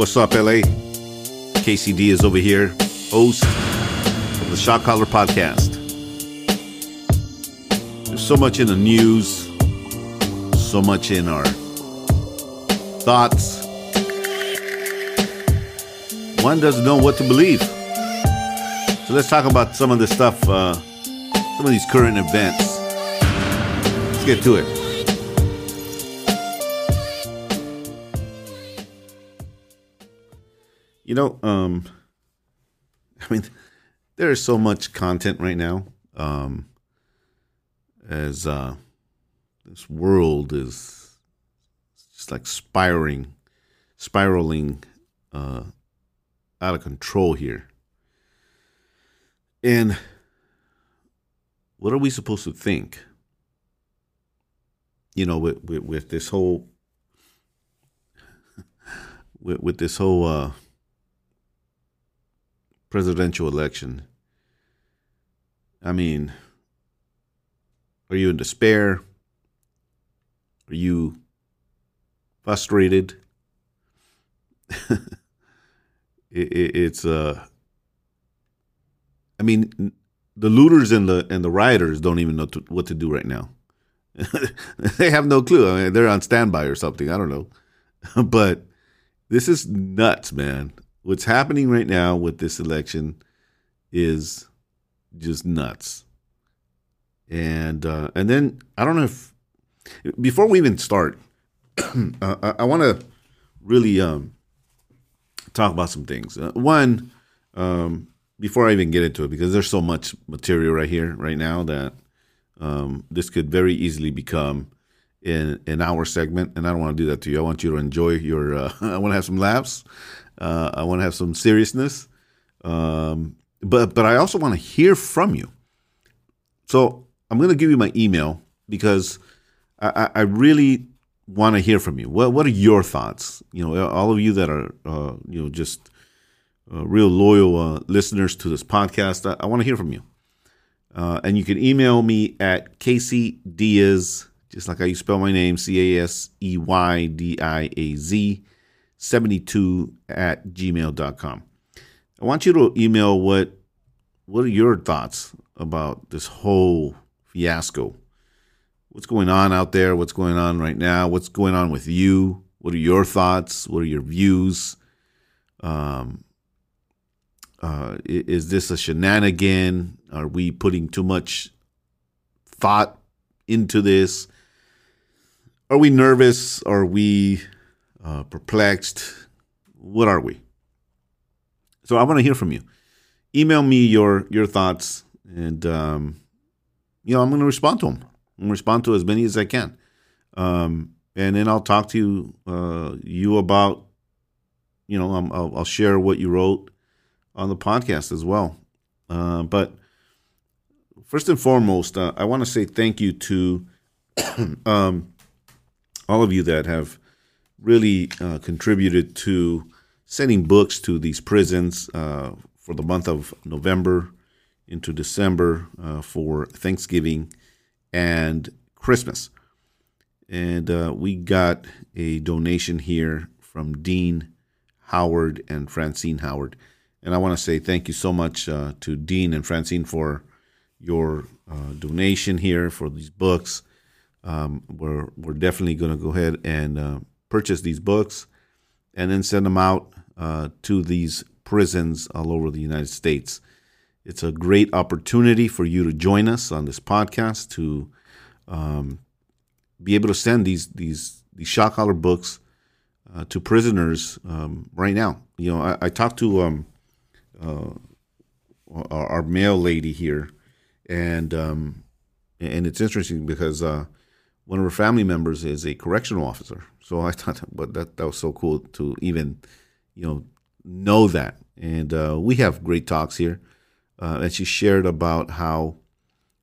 What's up, LA? KCD is over here, host of the Shot Caller Podcast. There's so much in the news, so much in our thoughts. One doesn't know what to believe. So let's talk about some of this stuff, uh, some of these current events. Let's get to it. You know, um, I mean, there is so much content right now. Um, as uh, this world is just like spiraling, spiraling uh, out of control here. And what are we supposed to think? You know, with with, with this whole with, with this whole uh, presidential election. I mean, are you in despair? Are you frustrated? it, it, it's uh I mean, the looters and the and the rioters don't even know to, what to do right now. they have no clue. I mean, they're on standby or something. I don't know. but this is nuts, man what's happening right now with this election is just nuts. And uh, and then I don't know if before we even start, uh, I, I want to really um, talk about some things. Uh, one, um, before I even get into it, because there's so much material right here, right now, that um, this could very easily become in an hour segment, and I don't want to do that to you. I want you to enjoy your. Uh, I want to have some laughs. Uh, I want to have some seriousness, um, but but I also want to hear from you. So I'm going to give you my email because I, I really want to hear from you. What what are your thoughts? You know, all of you that are uh, you know just uh, real loyal uh, listeners to this podcast. I, I want to hear from you, uh, and you can email me at Casey Diaz, just like how you spell my name, C A S E Y D I A Z 72 at gmail.com. I want you to email what what are your thoughts about this whole fiasco? What's going on out there? What's going on right now? What's going on with you? What are your thoughts? What are your views? Um, uh, is this a shenanigan? Are we putting too much thought into this? Are we nervous? Are we uh, perplexed. What are we? So I want to hear from you. Email me your your thoughts, and um, you know I'm going to respond to them. I'm going to respond to as many as I can, um, and then I'll talk to you uh, you about you know i will I'll share what you wrote on the podcast as well. Uh, but first and foremost, uh, I want to say thank you to um, all of you that have really uh, contributed to sending books to these prisons uh, for the month of November into December uh, for Thanksgiving and Christmas. And uh, we got a donation here from Dean Howard and Francine Howard. And I want to say thank you so much uh, to Dean and Francine for your uh, donation here for these books. Um, we're, we're definitely going to go ahead and purchase these books and then send them out uh, to these prisons all over the United States. It's a great opportunity for you to join us on this podcast to um, be able to send these these these shot caller books uh, to prisoners um, right now. You know, I, I talked to um, uh, our, our, mail lady here, and um, and it's interesting because uh, one of her family members is a correctional officer. So I thought, but that that was so cool to even, you know, know that. And uh, we have great talks here. Uh, and she shared about how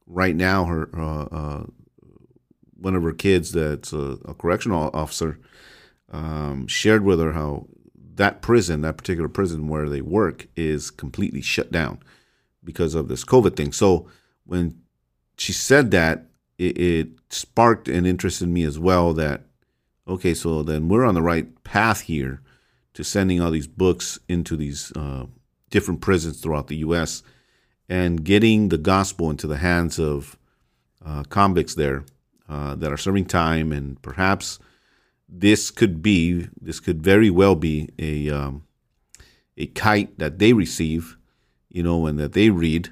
right now her uh, uh one of her kids that's a, a correctional officer um, shared with her how that prison, that particular prison where they work, is completely shut down because of this COVID thing. So when she said that, it, it sparked an interest in me as well that okay, so then we're on the right path here to sending all these books into these uh, different prisons throughout the U.S. and getting the gospel into the hands of uh, convicts there uh, that are serving time, and perhaps this could be, this could very well be a um, a kite that they receive, you know, and that they read,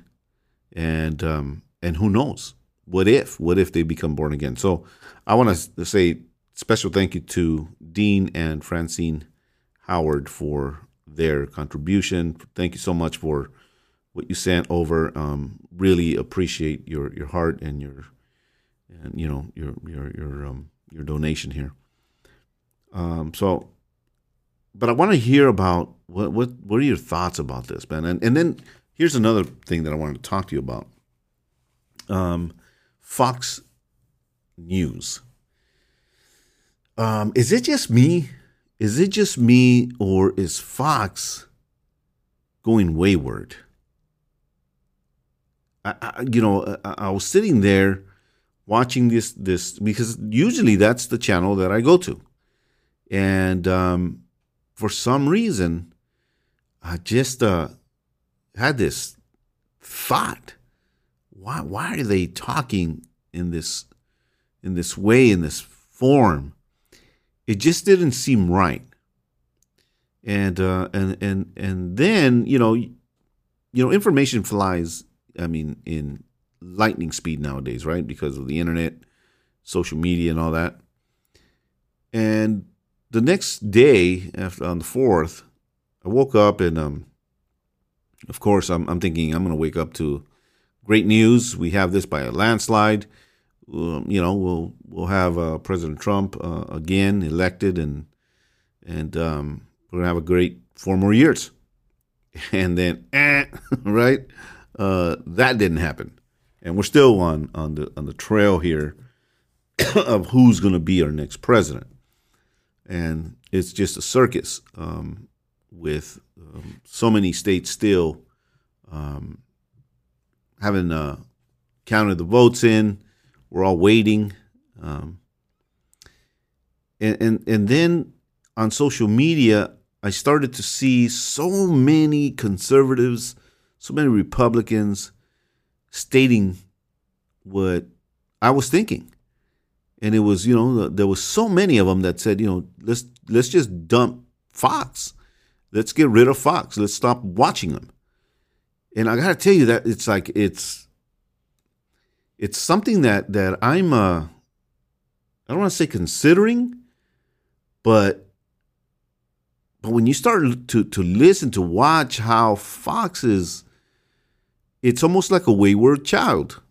and um, and who knows? What if? What if they become born again? So, I want to say special thank you to Dean and Francine Howard for their contribution. Thank you so much for what you sent over. Um, really appreciate your your heart and your and you know your your your um, your donation here. Um, so, but I want to hear about what what what are your thoughts about this, Ben? And and then here's another thing that I wanted to talk to you about. Um, Fox News. Um, is it just me? Is it just me, or is Fox going wayward? I, I you know, I, I was sitting there watching this this because usually that's the channel that I go to, and um, for some reason, I just uh, had this thought: why why are they talking in this in this way in this form? It just didn't seem right, and uh, and and and then you know, you know, information flies. I mean, in lightning speed nowadays, right? Because of the internet, social media, and all that. And the next day, after on the fourth, I woke up and, um, of course, I'm, I'm thinking I'm going to wake up to great news. We have this by a landslide. Um, you know, we'll we'll have uh, President Trump uh, again elected, and and um, we're gonna have a great four more years. And then, eh, right, uh, that didn't happen and we're still on on the on the trail here of who's to be our next president, and it's just a circus um, with um, so many states still um, having uh, counted the votes in. We're all waiting, um, and, and and then on social media, I started to see so many conservatives, so many Republicans stating what I was thinking. And it was, you know, there was so many of them that said, you know, let's let's just dump Fox. Let's get rid of Fox. Let's stop watching them. And I got to tell you that it's like it's it's something that that I'm uh I don't want to say considering, but but when you start to to listen to watch how Fox is it's almost like a wayward child.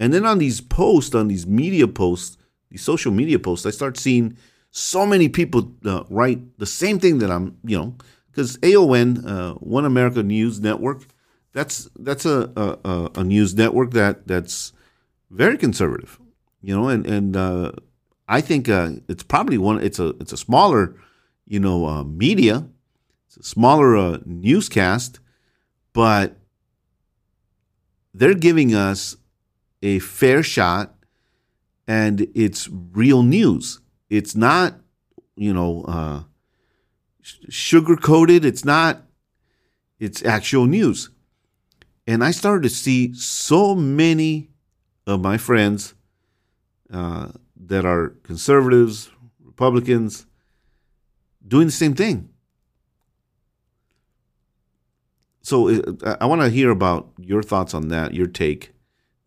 And then on these posts, on these media posts, these social media posts, I start seeing so many people uh, write the same thing that I'm, you know, because AON, uh, One America News Network, that's that's a, a, a news network that that's very conservative, you know, and and uh, I think uh, it's probably one. It's a it's a smaller, you know, uh, media. It's a smaller uh, newscast, but they're giving us a fair shot and it's real news. It's not, you know, uh, sugar coated. It's not, it's actual news. And I started to see so many of my friends uh, that are conservatives, Republicans, doing the same thing. So uh, I want to hear about your thoughts on that, your take.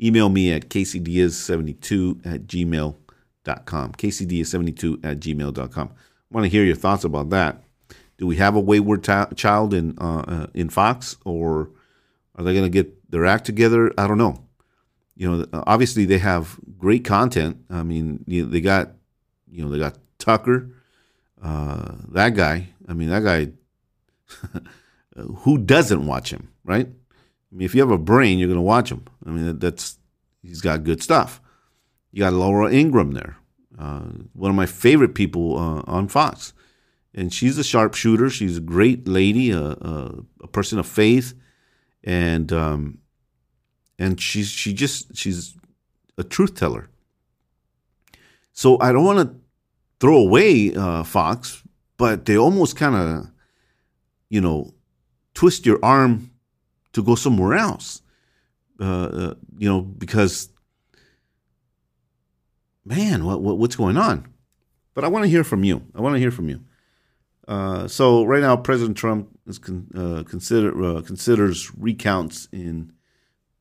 Email me at kcdiaz72 at gmail.com. kcdiaz72 at gmail.com. I want to hear your thoughts about that. Do we have a wayward t- child in uh, uh, in Fox, or are they going to get their act together? I don't know. You know, obviously they have great content. I mean, you know, they got, you know, they got Tucker, uh, that guy. I mean, that guy. who doesn't watch him, right? I mean, if you have a brain, you're going to watch him. I mean, that's he's got good stuff. You got Laura Ingraham there, uh, one of my favorite people uh, on Fox, and she's a sharpshooter. She's a great lady, a, a, a person of faith, and um, and she's she just she's a truth teller. So I don't want to throw away uh, Fox, but they almost kind of, you know, twist your arm to go somewhere else. Uh, uh, you know, because man, what, what what's going on? But I want to hear from you. I want to hear from you. Uh, so right now, President Trump is con- uh, consider uh, considers recounts in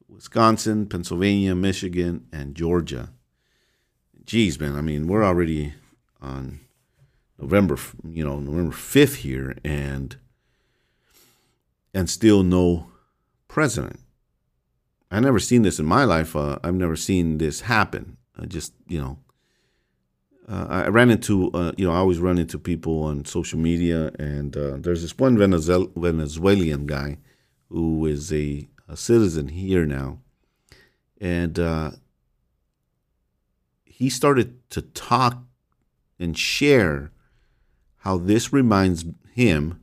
Wisconsin, Pennsylvania, Michigan, and Georgia. Geez, man, I mean, we're already on November, you know, November fifth here, and and still no president. I never seen this in my life. Uh, I've never seen this happen. I just, you know, uh, I ran into, uh, you know, I always run into people on social media, and uh, there's this one Venezuel- Venezuelan guy who is a, a citizen here now, and uh, he started to talk and share how this reminds him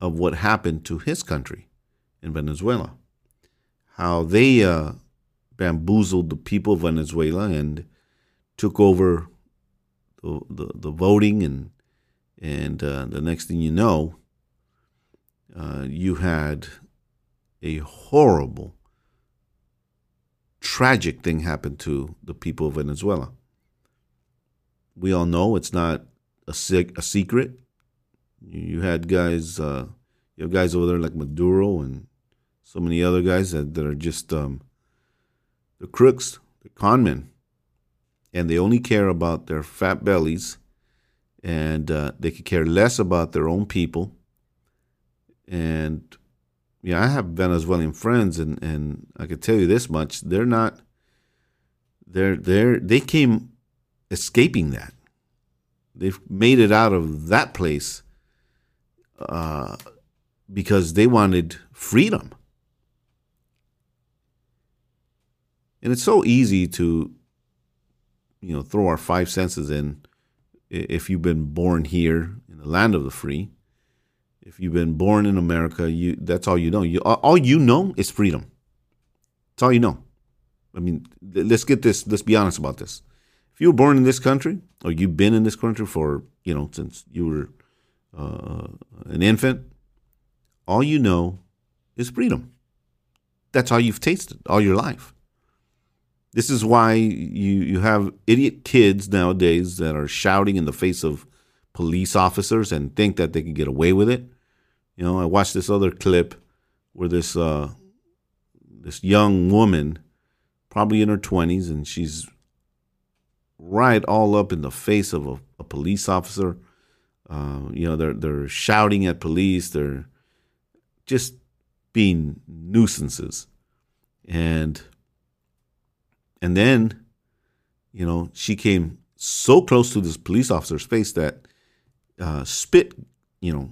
of what happened to his country in Venezuela, how they uh, bamboozled the people of Venezuela and took over the, the, the voting and and uh, the next thing you know, uh, you had a horrible, tragic thing happen to the people of Venezuela. We all know it's not a, a secret. You had guys, uh, you have guys over there like Maduro and so many other guys that, that are just um, the crooks, the conmen and they only care about their fat bellies and uh, they could care less about their own people. And yeah, I have Venezuelan friends, and, and I can tell you this much: they're not. They're they're they came escaping that. They've made it out of that place uh, because they wanted freedom. And it's so easy to you know throw our five senses in. If you've been born here in the land of the free if you've been born in america you that's all you know. You all you know is freedom. That's all you know. I mean let's get this let's be honest about this. If you were born in this country or you've been in this country for you know since you were uh, an infant all you know is freedom. That's all you've tasted all your life this is why you, you have idiot kids nowadays that are shouting in the face of police officers and think that they can get away with it. You know, I watched this other clip where this uh, this young woman, probably in her twenties, and she's right all up in the face of a, a police officer. Uh, you know, they're they're shouting at police. They're just being nuisances, and and then, you know, she came so close to this police officer's face that uh, spit, you know,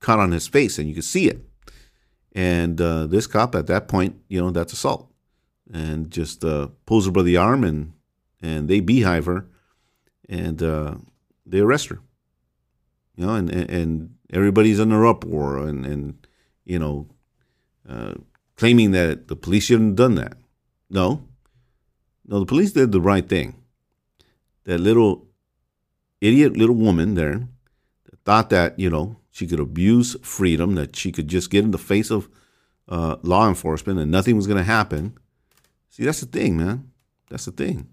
caught on his face, and you could see it. And uh, this cop at that point, you know, that's assault, and just uh, pulls her by the arm, and and they beehive her, and uh, they arrest her. You know, and and everybody's in an uproar, and and you know, uh, claiming that the police shouldn't have done that. No, no, the police did the right thing. That little idiot little woman there thought that, you know, she could abuse freedom, that she could just get in the face of uh, law enforcement and nothing was going to happen. See, that's the thing, man. That's the thing.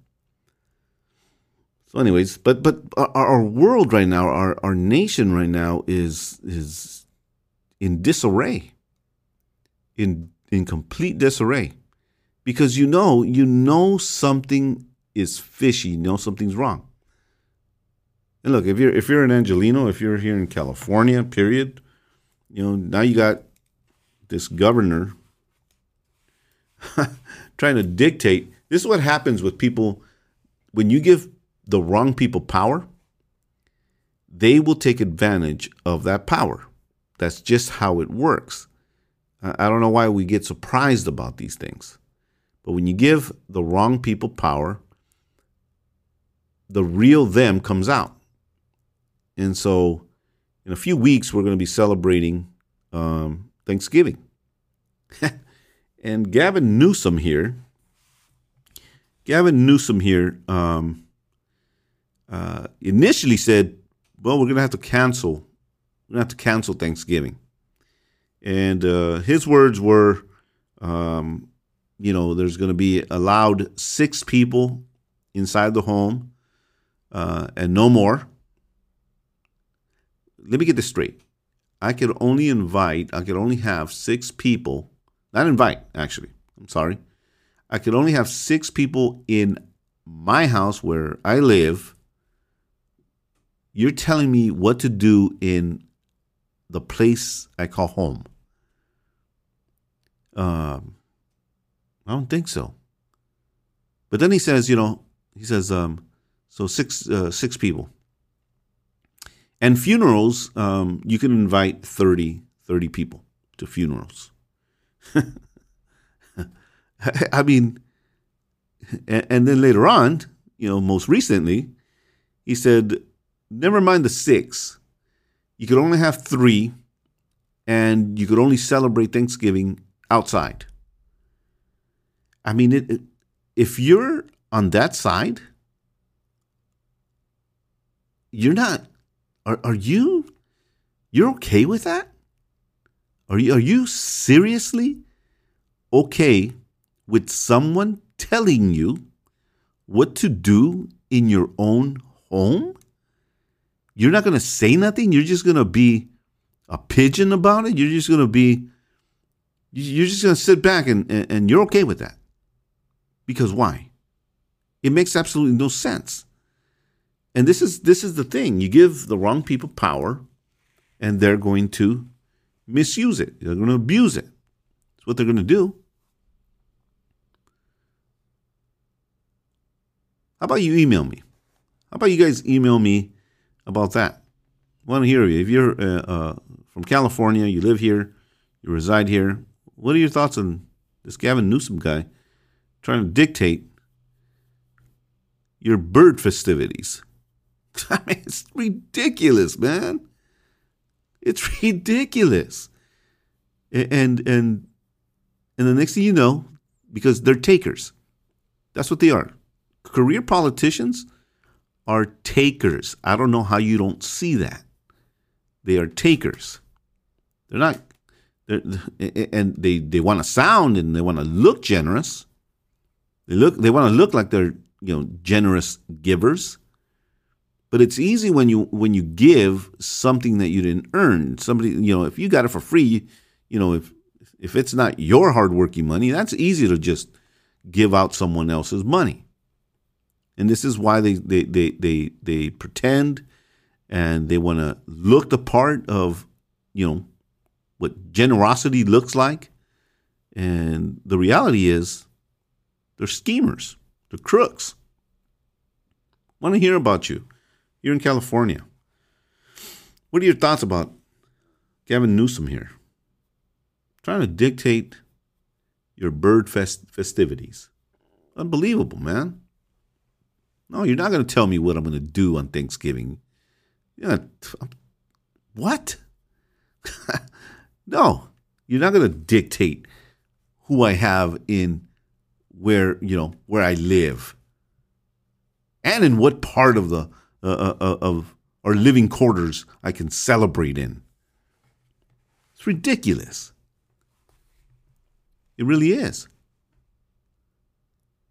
So, anyways, but but our, our world right now, our, our nation right now is is in disarray, in in complete disarray because you know you know something is fishy, you know something's wrong. And look, if you're if you're an Angeleno, if you're here in California, period, you know now you got this governor trying to dictate. This is what happens with people when you give the wrong people power. They will take advantage of that power. That's just how it works. I don't know why we get surprised about these things. But when you give the wrong people power, the real them comes out. And so in a few weeks, we're going to be celebrating um, Thanksgiving. and Gavin Newsom here, Gavin Newsom here um, uh, initially said well, we're gonna have to cancel. We're gonna have to cancel Thanksgiving. And uh, his words were, um, you know, there's going to be allowed six people inside the home uh, and no more. Let me get this straight. I could only invite, I could only have six people, not invite, actually. I'm sorry. I could only have six people in my house where I live. You're telling me what to do in the place I call home. Um, I don't think so. But then he says, you know, he says, um, so six uh, six people. And funerals, um, you can invite 30, 30 people to funerals. I mean, and, then later on, you know, most recently, he said, never mind the six. You could only have three, and you could only celebrate Thanksgiving outside. I mean, it, it, if you're on that side, you're not. Are, are you? You're okay with that? Are you? Are you seriously okay with someone telling you what to do in your own home? You're not going to say nothing. You're just going to be a pigeon about it. You're just going to be you're just going to sit back and, and, and you're okay with that. Because why? It makes absolutely no sense. And this is this is the thing. You give the wrong people power and they're going to misuse it. They're going to abuse it. That's what they're going to do. How about you email me? How about you guys email me about that? I want to hear you. If you're uh, uh, from California, you live here, you reside here, what are your thoughts on this Gavin Newsom guy trying to dictate your bird festivities? I mean, it's ridiculous, man. It's ridiculous. And and and the next thing you know, because they're takers. That's what they are. Career politicians are takers. I don't know how you don't see that. They are takers. They're not they're, and they they want to sound and they want to look generous. They look they want to look like they're you know generous givers. But it's easy when you when you give something that you didn't earn. Somebody you know if you got it for free, you know if if it's not your hardworking money, that's easy to just give out someone else's money. And this is why they they they they, they pretend and they want to look the part of you know what generosity looks like. And the reality is, they're schemers, they're crooks. Want to hear about you. You're in California. What are your thoughts about Gavin Newsom here? Trying to dictate your bird fest- festivities. Unbelievable, man. No, you're not going to tell me what I'm going to do on Thanksgiving. Yeah, what? No, you're not going to dictate who I have in where you know where I live, and in what part of the uh, uh, uh, of our living quarters I can celebrate in. It's ridiculous. It really is.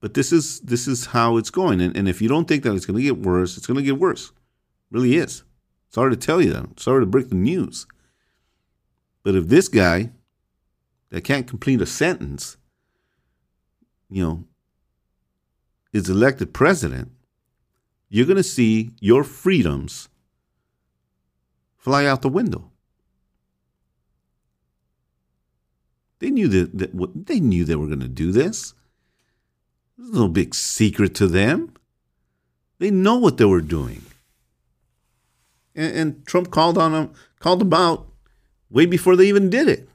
But this is this is how it's going, and, and if you don't think that it's going to get worse, it's going to get worse. It really is. Sorry to tell you that. Sorry to break the news. But if this guy that can't complete a sentence, you know, is elected president, you're going to see your freedoms fly out the window. They knew that, that they knew they were going to do this. There's no big secret to them. They know what they were doing. And, and Trump called on them, called them out way before they even did it.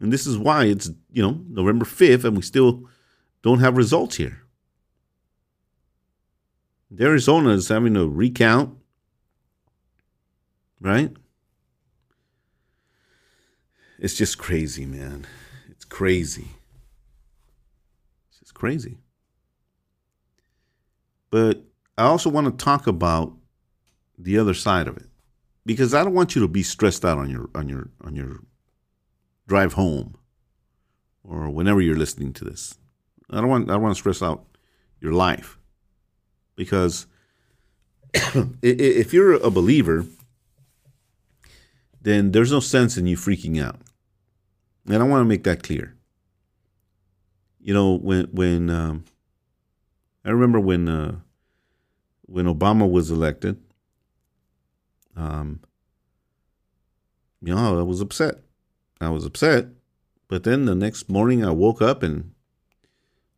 And this is why it's, you know, November 5th and we still don't have results here. Arizona is having a recount, right? It's just crazy, man. It's crazy. It's just crazy. But I also want to talk about the other side of it because I don't want you to be stressed out on your on your on your drive home or whenever you're listening to this. I don't want I don't want to stress out your life because if you're a believer, then there's no sense in you freaking out, and I want to make that clear. You know when when um, I remember when uh, when Obama was elected, um, you know, I was upset. I was upset. But then the next morning I woke up and,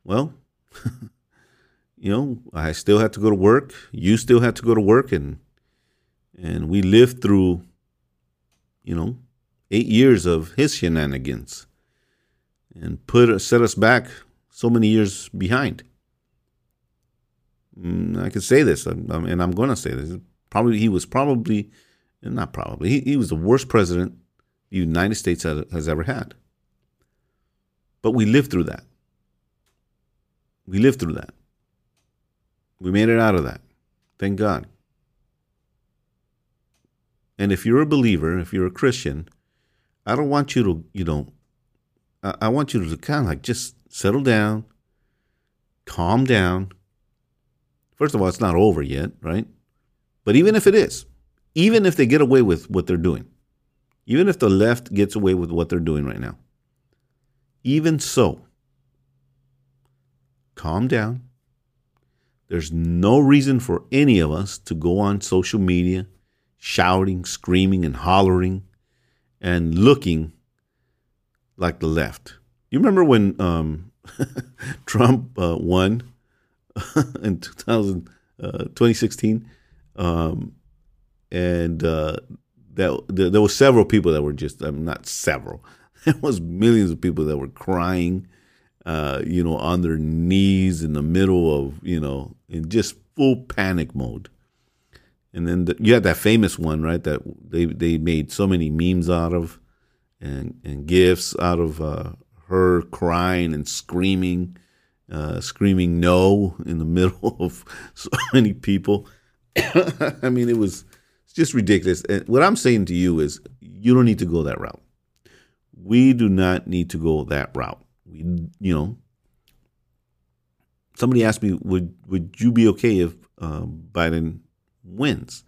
well, you know, I still had to go to work. You still had to go to work. And, and we lived through, you know, eight years of his shenanigans and put set us back so many years behind. Mm, I can say this, and I'm going to say this. Probably he was probably, not probably, he, he was the worst president the United States has, ever had. But we lived through that. We lived through that. We made it out of that. Thank God. And if you're a believer, if you're a Christian, I don't want you to, you know, I want you to kind of like just settle down, calm down. First of all, it's not over yet, right? But even if it is, even if they get away with what they're doing, even if the left gets away with what they're doing right now, even so, calm down. There's no reason for any of us to go on social media shouting, screaming, and hollering and looking like the left. You remember when um, Trump uh, won in 2000, uh, 2016? Um, and uh, that there, there were several people that were just um, not several. There was millions of people that were crying, uh, you know, on their knees in the middle of you know in just full panic mode. And then the, you had that famous one, right? That they they made so many memes out of, and and gifs out of uh, her crying and screaming, uh, screaming no in the middle of so many people. I mean, it was just ridiculous. And what I'm saying to you is, you don't need to go that route. We do not need to go that route. We, you know, somebody asked me, would would you be okay if uh, Biden wins?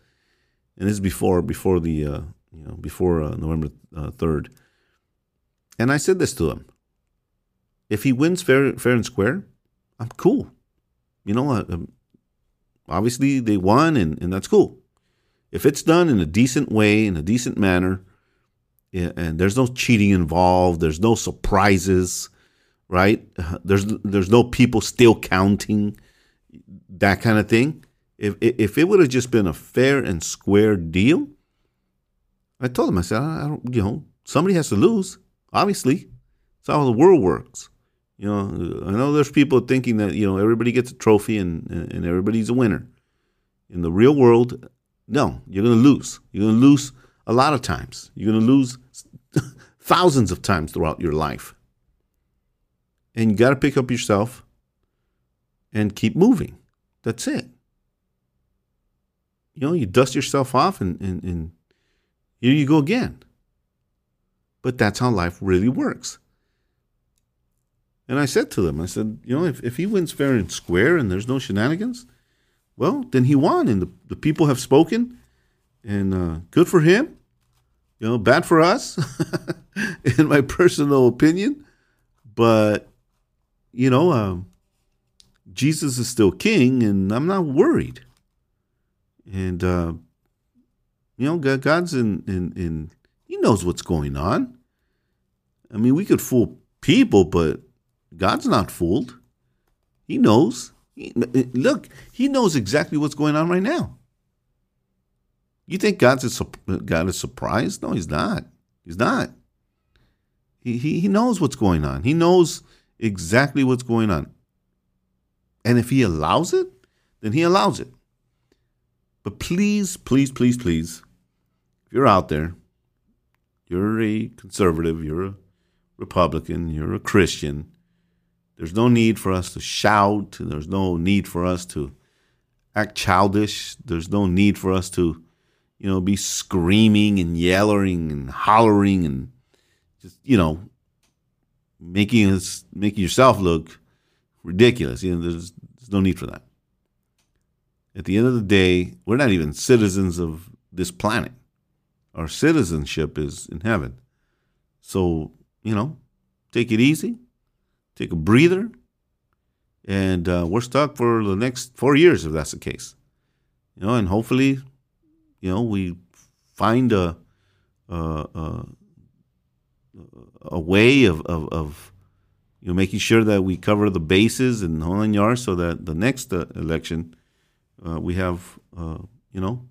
And this is before before the uh, you know before uh, November uh, third. and I said this to him: if he wins fair fair and square, I'm cool. You know, um, obviously they won and, and that's cool. If it's done in a decent way, in a decent manner, and there's no cheating involved, there's no surprises, right? There's there's no people still counting, that kind of thing. If if it would have just been a fair and square deal, I told him I said I don't you know somebody has to lose. Obviously, it's how the world works. You know, I know there's people thinking that you know everybody gets a trophy and and everybody's a winner. In the real world, no, you're going to lose. You're going to lose a lot of times. You're going to lose thousands of times throughout your life. And you got to pick up yourself and keep moving. That's it. You know, you dust yourself off and, and, and here you go again. But that's how life really works. And I said to them, I said, you know, if, if he wins fair and square and there's no shenanigans, well, then he won and the, the people have spoken and uh, good for him. You know, bad for us, in my personal opinion. But, you know, um, Jesus is still king and I'm not worried. And, uh, you know, God's in, in, in, he knows what's going on. I mean, we could fool people, but God's not fooled. He knows. Look, he knows exactly what's going on right now. You think God's a, God is surprised? No, he's not. He's not. He, he, he knows what's going on. He knows exactly what's going on. And if he allows it, then he allows it. But please, please, please, please, if you're out there, you're a conservative, you're a Republican, you're a Christian, there's no need for us to shout. There's no need for us to act childish. There's no need for us to, you know, be screaming and yelling and hollering and just, you know, making us making yourself look ridiculous. You know, there's, there's no need for that. At the end of the day, we're not even citizens of this planet. Our citizenship is in heaven. So, you know, take it easy, take a breather, and uh, we're stuck for the next four years if that's the case. You know, and hopefully, you know, we find a a, a, a way of, of, of, you know making sure that we cover the bases and whole nine yards, so that the next uh, election uh, we have uh, you know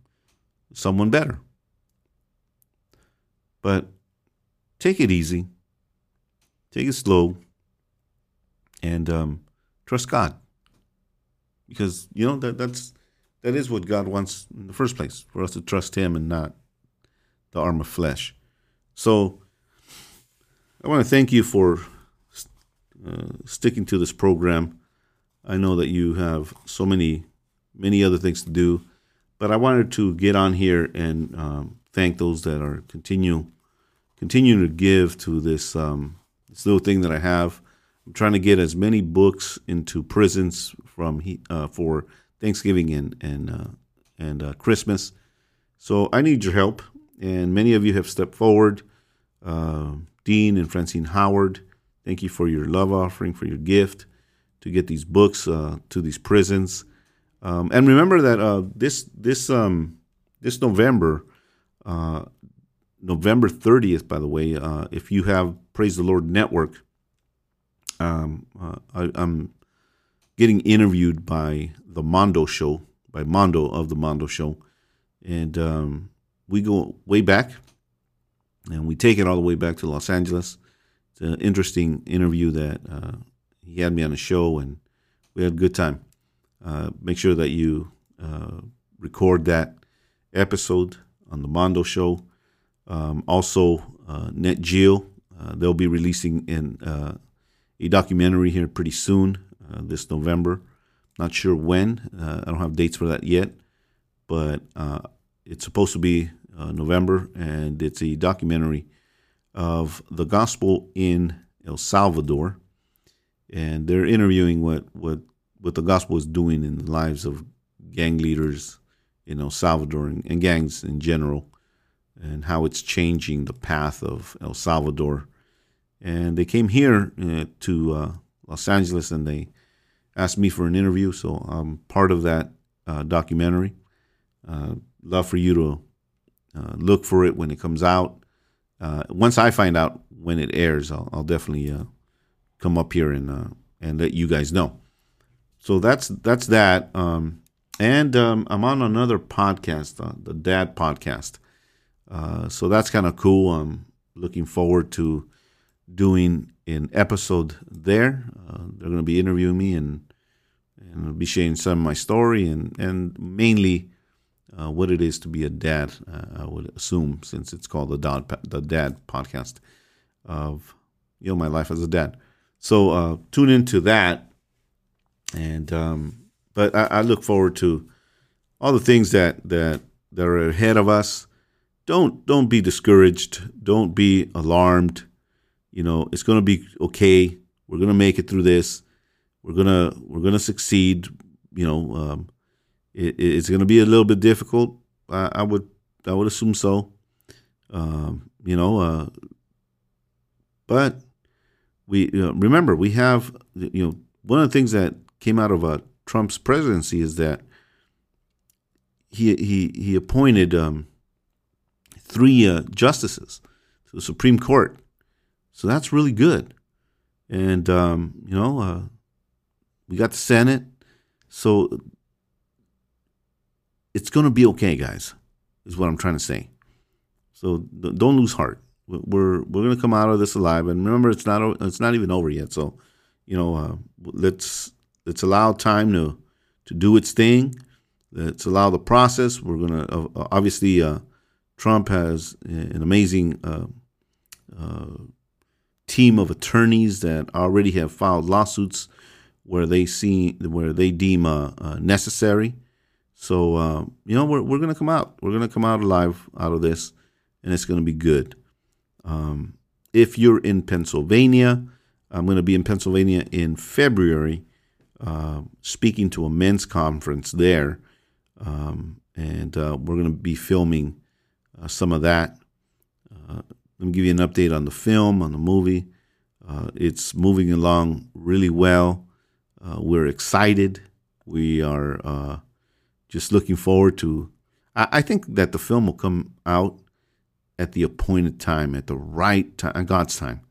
someone better. But take it easy, take it slow, and um, trust God. Because you know that that's that is what God wants in the first place for us to trust Him and not the arm of flesh. So I want to thank you for uh, sticking to this program. I know that you have so many many other things to do, but I wanted to get on here and um, thank those that are continue continuing to give to this um, this little thing that I have. I'm trying to get as many books into prisons from uh, for Thanksgiving and and uh, and uh, Christmas. So I need your help, and many of you have stepped forward. Uh, Dean and Francine Howard, thank you for your love offering, for your gift to get these books uh, to these prisons. Um, and remember that uh, this this um, this November, November 30th, by the way, if you have Praise the Lord Network um, uh, I, am getting interviewed by the Mondo Show, by Mondo of the Mondo Show, and um, we go way back, and we take it all the way back to Los Angeles. It's an interesting interview that uh, he had me on the show, and we had a good time. Uh, make sure that you uh, record that episode on the Mondo Show. Um, also, uh, Nat Geo, uh, they'll be releasing in a documentary here pretty soon, uh, this November. Not sure when. Uh, I don't have dates for that yet, but uh, it's supposed to be uh, November, and it's a documentary of the gospel in El Salvador, and they're interviewing what what what the gospel is doing in the lives of gang leaders in El Salvador and, and gangs in general, and how it's changing the path of El Salvador and they came here uh, to uh, Los Angeles and they asked me for an interview. So I'm part of that uh, documentary. Uh, love for you to uh, look for it when it comes out. Uh, once I find out when it airs, I'll, I'll definitely come up here and and let you guys know. So that's that's that. Um, and um, I'm on another podcast, the Dad Podcast. so that's kind of cool. I'm looking forward to doing an episode there. Uh, they're going to be interviewing me and and I'll be sharing some of my story and and mainly uh, what it is to be a dad. Uh, I would assume since it's called the dad the dad podcast of you know my life as a dad. So uh, tune into that, and um, but I, I look forward to all the things that that that are ahead of us. Don't don't be discouraged. Don't be alarmed you know, it's going to be okay. We're going to make it through this. We're gonna we're gonna succeed. You know, um, it, it's going to be a little bit difficult. I, I would I would assume so. Um, you know, uh, but we you know, remember we have you know one of the things that came out of uh, Trump's presidency is that he he he appointed um, three uh, justices to the Supreme Court so that's really good. And, um, you know, uh, we got the Senate. So it's going to be okay, guys, is what I'm trying to say. So don't lose heart. We're we're going to come out of this alive. And remember, it's not it's not even over yet. So, you know, uh, let's let's allow time to to do its thing. Let's allow the process. We're going to uh, obviously uh, Trump has an amazing uh, uh, team of attorneys that already have filed lawsuits where they see where they deem uh, uh, necessary So uh, you know we're we're gonna come out. We're gonna come out alive out of this, and it's gonna be good. Um, if you're in Pennsylvania, I'm to be in Pennsylvania in February, uh, speaking to a men's conference there, um, and uh, we're to be filming uh, some of that. Uh, let me give you an update on the film, on the movie. Uh, it's moving along really well. Uh, we're excited. We are just looking forward to. I, I think that the film will come out at the appointed time, at the right time, God's time.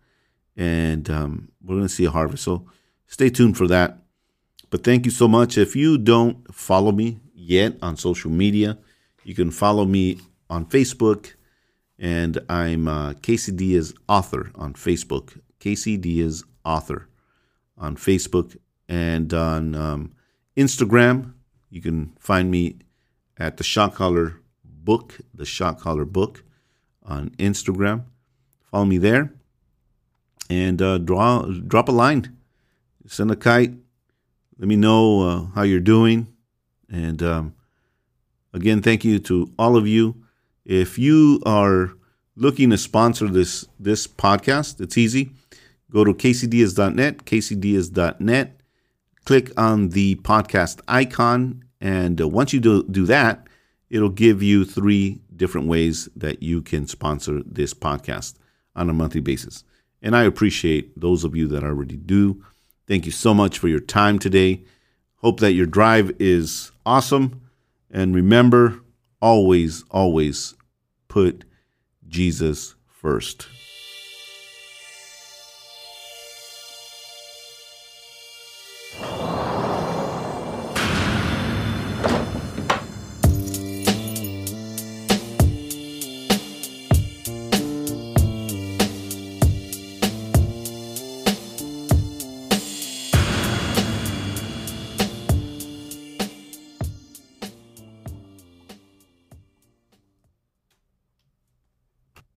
And um, we're going to see a harvest. So stay tuned for that. But thank you so much. If you don't follow me yet on social media, you can follow me on Facebook. And I'm uh, Casey Diaz Author on Facebook. Casey Diaz Author on Facebook. And on um, Instagram, you can find me at the Shot Caller Book, the Shot Caller Book on Instagram. Follow me there and uh, draw drop a line, send a kite. Let me know uh, how you're doing, and um, again, thank you to all of you. If you are looking to sponsor this this podcast, it's easy. Go to caseydiaz.net, caseydiaz.net. Click on the podcast icon, and uh, once you do, do that, it'll give you three different ways that you can sponsor this podcast on a monthly basis. And I appreciate those of you that already do. Thank you so much for your time today. Hope that your drive is awesome. And remember, always, always put Jesus first.